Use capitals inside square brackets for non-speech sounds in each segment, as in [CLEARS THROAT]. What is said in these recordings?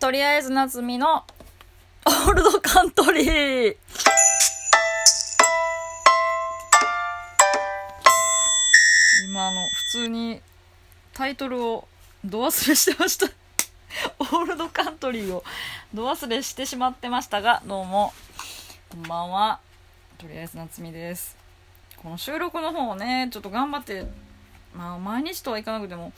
とりあえず夏美のオールドカントリー。今あの普通にタイトルをど忘れしてました。オールドカントリーをど忘れしてしまってましたがどうも。こんばんは。とりあえず夏美です。この収録の方をねちょっと頑張ってまあ毎日とはいかなくても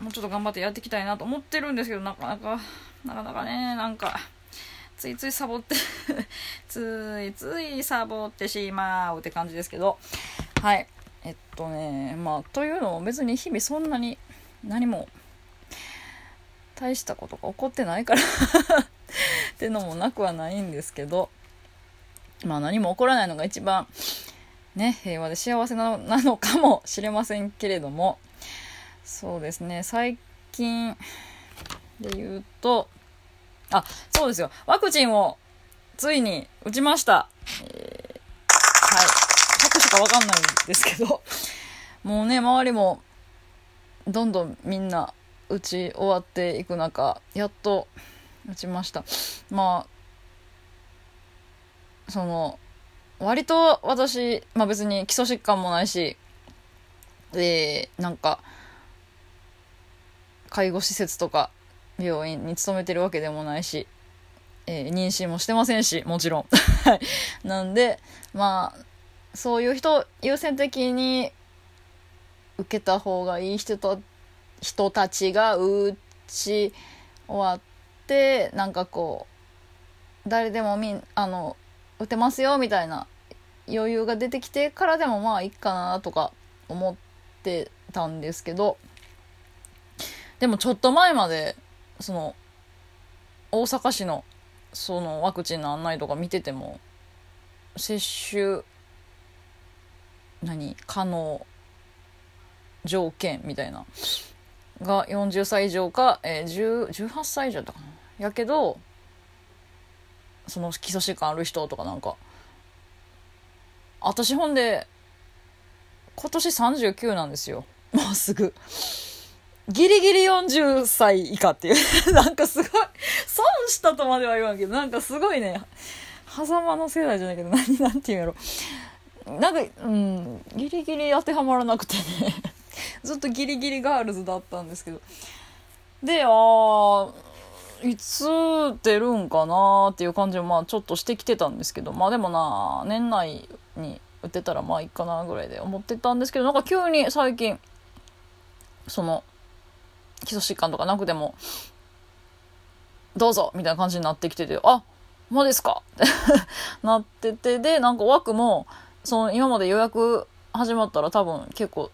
もうちょっと頑張ってやっていきたいなと思ってるんですけどなかなかなかなかねなんかついついサボって [LAUGHS] ついついサボってしまうって感じですけど。はい。えっとねまあというのも別に日々そんなに何も大したことが起こってないから [LAUGHS] ってのもなくはないんですけど。まあ何も起こらないのが一番ね平和で幸せなのかもしれませんけれども。そうですね。最近で言うとあそうですよ。ワクチンをついに打ちました、えー、はい。拍手か分かんないんですけど。もうね周りもどんどんみんな打ち終わっていく中やっと打ちました。まあその割と私、まあ、別に基礎疾患もないしえー、なんか介護施設とか病院に勤めてるわけでもないし、えー、妊娠もしてませんしもちろん。[LAUGHS] なんでまあそういう人優先的に受けた方がいい人と人たちが打ち終わってなんかこう誰でもみんあの打てますよみたいな余裕が出てきてからでもまあいいかなとか思ってたんですけどでもちょっと前までその大阪市のそのワクチンの案内とか見てても接種何可能条件みたいなが40歳以上か、えー、18歳以上だったかな。やけどその基礎疾患ある人とかなんか私ほんで今年39なんですよ。もうすぐ。ギリギリ40歳以下っていう。[LAUGHS] なんかすごい。損したとまでは言わんけどなんかすごいね。狭間の世代じゃないけど何なんて言うんやろ。なんかうんギリギリ当てはまらなくてね。[LAUGHS] ずっとギリギリガールズだったんですけど。でああいつ出るんかなっていう感じもまあちょっとしてきてたんですけど。まあでもな年内に打てたらまあいいかなぐらいで思ってたんですけどなんか急に最近その基礎疾患とかなくてもどうぞみたいな感じになってきててあマですかってなっててでなんか枠もその今まで予約始まったら多分結構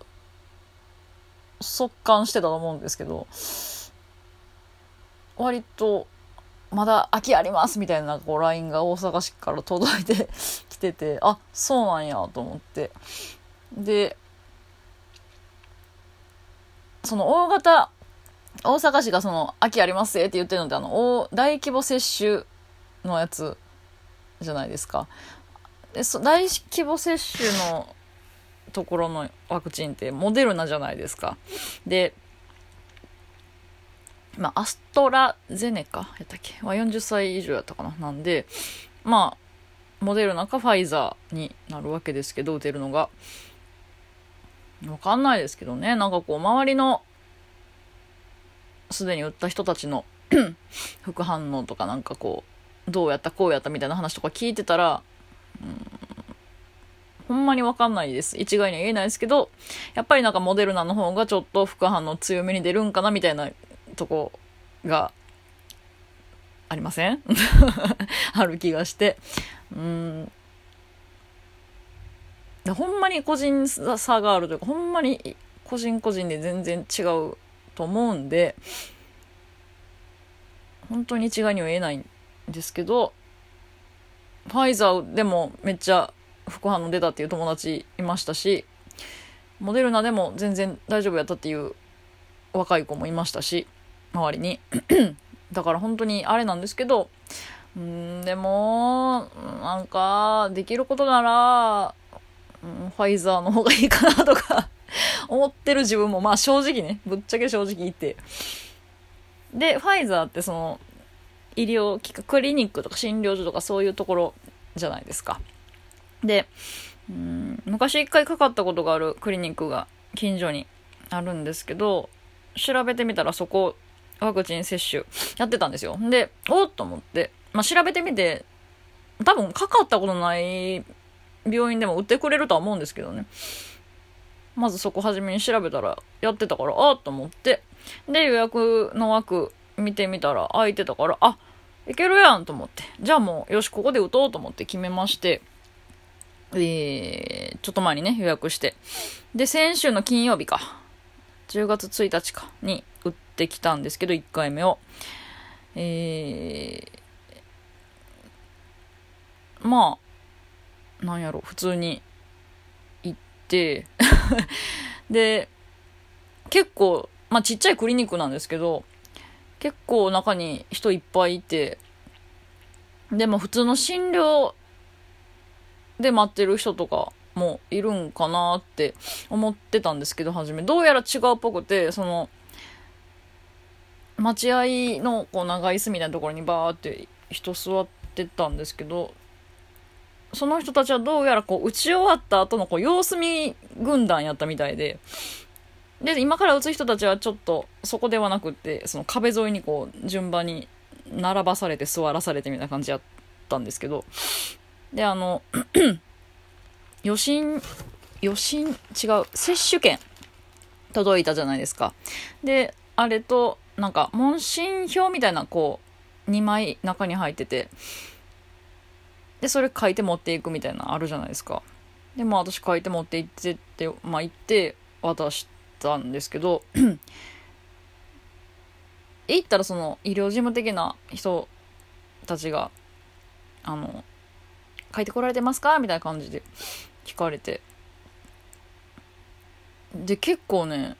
速乾してたと思うんですけど割とまだ空きありますみたいなこう LINE が大阪市から届いてきててあそうなんやと思ってでその大型大阪市がその秋ありますって言ってるのってあの大規模接種のやつじゃないですかでそ大規模接種のところのワクチンってモデルナじゃないですかでまあ、アストラゼネカやったっけ？は40歳以上やったかな？なんで、まあ、モデルナかファイザーになるわけですけど、打てるのが。わかんないですけどね。なんかこう、周りの、すでに打った人たちの [CLEARS THROAT] 副反応とかなんかこう、どうやったこうやったみたいな話とか聞いてたら、うんほんまにわかんないです。一概には言えないですけど、やっぱりなんかモデルナの方がちょっと副反応強めに出るんかなみたいなとこがありません？[LAUGHS] ある気がして。うん。ほんまに個人差があるというか、ほんまに個人個人で全然違うと思うんで、本当に一概には言えないんですけど、ファイザーでもめっちゃ副反応出たっていう友達いましたし、モデルナでも全然大丈夫やったっていう若い子もいましたし、周りに。[CLEARS THROAT] だから本当にあれなんですけどうんでもなんかできることなら、ん、ファイザーの方がいいかなとか思ってる自分もまあ正直ねぶっちゃけ正直言って。でファイザーってその医療機関クリニックとか診療所とかそういうところじゃないですか。でうん昔一回かかったことがあるクリニックが近所にあるんですけど調べてみたらそこワクチン接種やってたんですよ。でおっと思って。まあ、調べてみて、多分かかったことない病院でも売ってくれるとは思うんですけどね。まずそこ初めに調べたらやってたから、ああと思って。で、予約の枠見てみたら空いてたから、あ、いけるやんと思って。じゃあもう、よし、ここで打とうと思って決めまして、えー、ちょっと前にね、予約して。で、先週の金曜日か。10月1日かに打ってきたんですけど、1回目を。えー、まあ、なんやろ、普通に行って [LAUGHS] で、結構、まあちっちゃいクリニックなんですけど、結構中に人いっぱいいて、でも普通の診療で待ってる人とかもいるんかなって思ってたんですけど、初め。どうやら違うっぽくて、その、待合のこう長い椅子みたいなところにバーって人座ってたんですけど、その人たちはどうやらこう打ち終わった後のこう様子見軍団やったみたいで、で、今から打つ人たちはちょっとそこではなくって、その壁沿いにこう順番に並ばされて座らされてみたいな感じやったんですけど、で、あの、[CLEARS THROAT] 予診、予診、違う、接種券届いたじゃないですか。で、あれと、なんか、問診票みたいな、こう、2枚中に入ってて、で、それ書いて持っていくみたいなのあるじゃないですか。で、まあ私書いて持って行ってって、まあ行って渡したんですけど、[CLEARS THROAT] 行ったらその医療事務的な人たちが、あの、書いてこられてますか？みたいな感じで聞かれて。で、結構ね、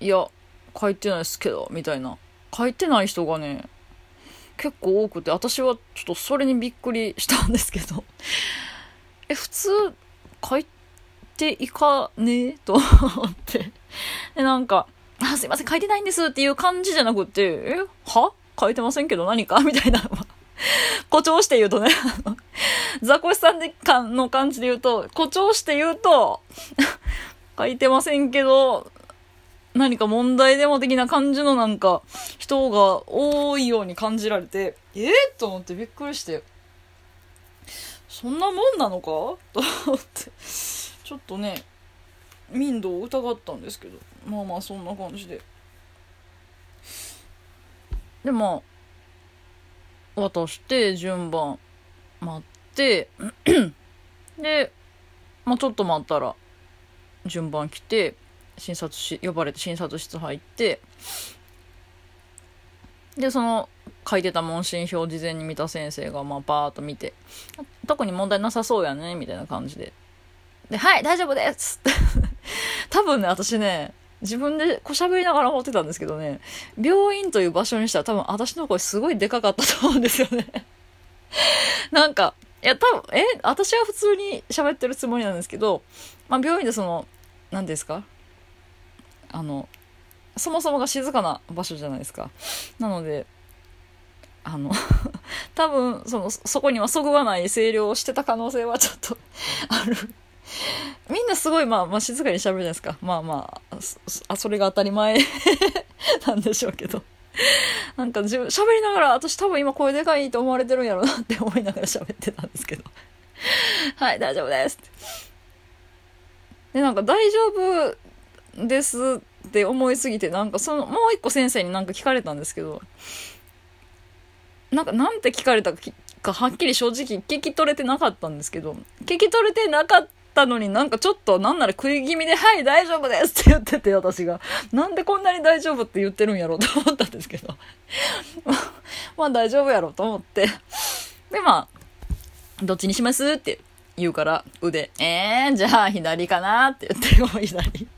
いや、書いてないですけど、みたいな。書いてない人がね、結構多くて、私はちょっとそれにびっくりしたんですけど。[LAUGHS] え、普通書いていかねえと思って。[LAUGHS] で、なんか、あ、すいません、書いてないんですっていう感じじゃなくて、え、は？書いてませんけど何か？[LAUGHS] みたいな。誇張して言うとね、ザコシさんでかの感じで言うと、誇張して言うと、書いてませんけど、何か問題でも的な感じのなんか人が多いように感じられて、えー、と思ってびっくりして、そんなもんなのか？[LAUGHS] と思って、ちょっとね、民度を疑ったんですけど、まあまあそんな感じで。で、まあ、渡して順番待って。[CLEARS THROAT] で、まあちょっと待ったら順番来て、診察し呼ばれて診察室入ってでその書いてた問診票を事前に見た先生がまあバーッと見て特に問題なさそうやねみたいな感じでで「はい大丈夫です!」って多分ね私ね自分でこう喋りながら思ってたんですけどね病院という場所にしたら多分私の声すごいでかかったと思うんですよね [LAUGHS] なんかいや多分え私は普通に喋ってるつもりなんですけど、まあ、病院でその何ですかあのそもそもが静かな場所じゃないですか。なのであの [LAUGHS] 多分そのそこにはそぐわない声量をしてた可能性はちょっと [LAUGHS] ある。みんなすごい、まあ、まあ静かにしゃべるじゃないですか。まあまああそれが当たり前 [LAUGHS] なんでしょうけど。なんか自分喋りながら私多分今声でかいと思われてるんやろうなって思いながら喋ってたんですけど。はい大丈夫です。でなんか大丈夫ですって思いすぎて、なんかその、もう一個先生になんか聞かれたんですけど、なんかなんて聞かれたかはっきり正直聞き取れてなかったんですけど、聞き取れてなかったのになんかちょっとなんなら食い気味で、はい、大丈夫ですって言ってて、私が。なんでこんなに大丈夫って言ってるんやろうと思ったんですけど。[LAUGHS] まあ大丈夫やろうと思って。で、まあ、どっちにしますって言うから、腕、えー、じゃあ左かなって言って、もう左。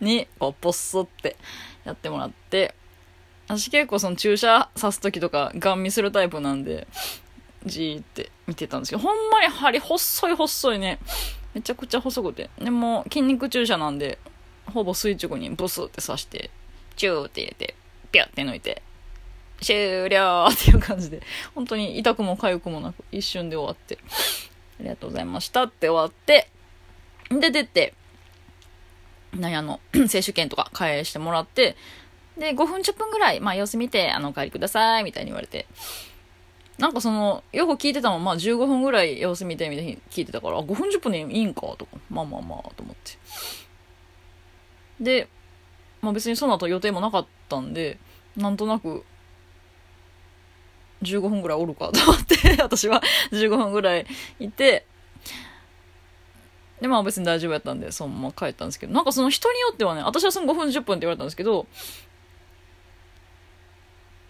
に、こう、ポッソってやってもらって、私結構その注射刺す時とか、ガン見するタイプなんで、じーって見てたんですけど、ほんまに針細い細いね。めちゃくちゃ細くて。でも、筋肉注射なんで、ほぼ垂直にブスって刺して、チューって入れて、ピュって抜いて、終了っていう感じで、本当に痛くも痒くもなく一瞬で終わって、ありがとうございましたって終わって、で、出て、なんやの、接種券とか返してもらって、で、5分10分ぐらい、まあ様子見て、あの、お帰りください、みたいに言われて。なんかその、よく聞いてたのまあ15分ぐらい様子見て、みたいに聞いてたから、5分10分でいいんか、とか、まあまあまあ、と思って。で、まあ別にその後予定もなかったんで、なんとなく、15分ぐらいおるかと思って [LAUGHS] 私は15分ぐらいいて、で、まあ別に大丈夫やったんで、そのまま帰ったんですけど、なんかその人によってはね、私はその5分10分って言われたんですけど、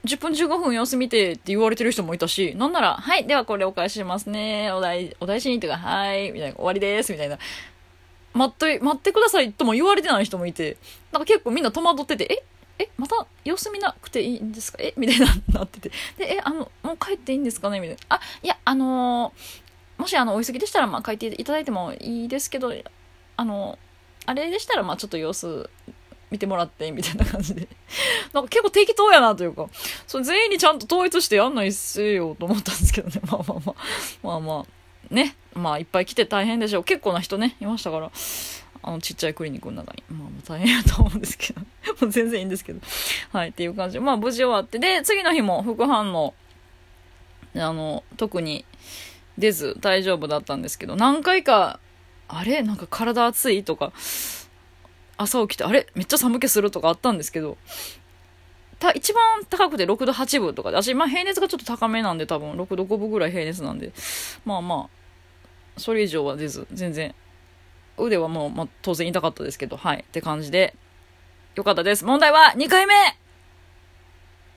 10分15分様子見てって言われてる人もいたし、なんなら、はい、ではこれお返ししますね。お大、お大事にっていうか、はい、みたいな、終わりです、みたいな。待って、待ってくださいとも言われてない人もいて、なんか結構みんな戸惑ってて、ええ、また様子見なくていいんですか？えみたいな、なってて。で、え、あの、もう帰っていいんですかね？みたいな。あ、いや、あのー、もしあの、お急ぎでしたら、まあ、書いていただいてもいいですけど、あの、あれでしたら、まあ、ちょっと様子見てもらって、みたいな感じで。[LAUGHS] なんか結構適当やなというか、そ全員にちゃんと統一してやんないっせよと思ったんですけどね。[LAUGHS] まあまあまあ。まあまあ。ね。まあいっぱい来て大変でしょう。結構な人ね、いましたから。あの、ちっちゃいクリニックの中に。まあ、大変やと思うんですけど。[LAUGHS] もう全然いいんですけど。はい、っていう感じで。まあ、無事終わって。で、次の日も副反応、あの、特に出ず大丈夫だったんですけど、何回か、あれ？なんか体熱いとか、朝起きて、あれ？めっちゃ寒気するとかあったんですけど、た、一番高くて6度8分とかで、私、まあ平熱がちょっと高めなんで多分。6度5分ぐらい平熱なんで、まあまあ、それ以上は出ず、全然、腕はもう、まあ当然痛かったですけど、はい、って感じで、よかったです。問題は2回目！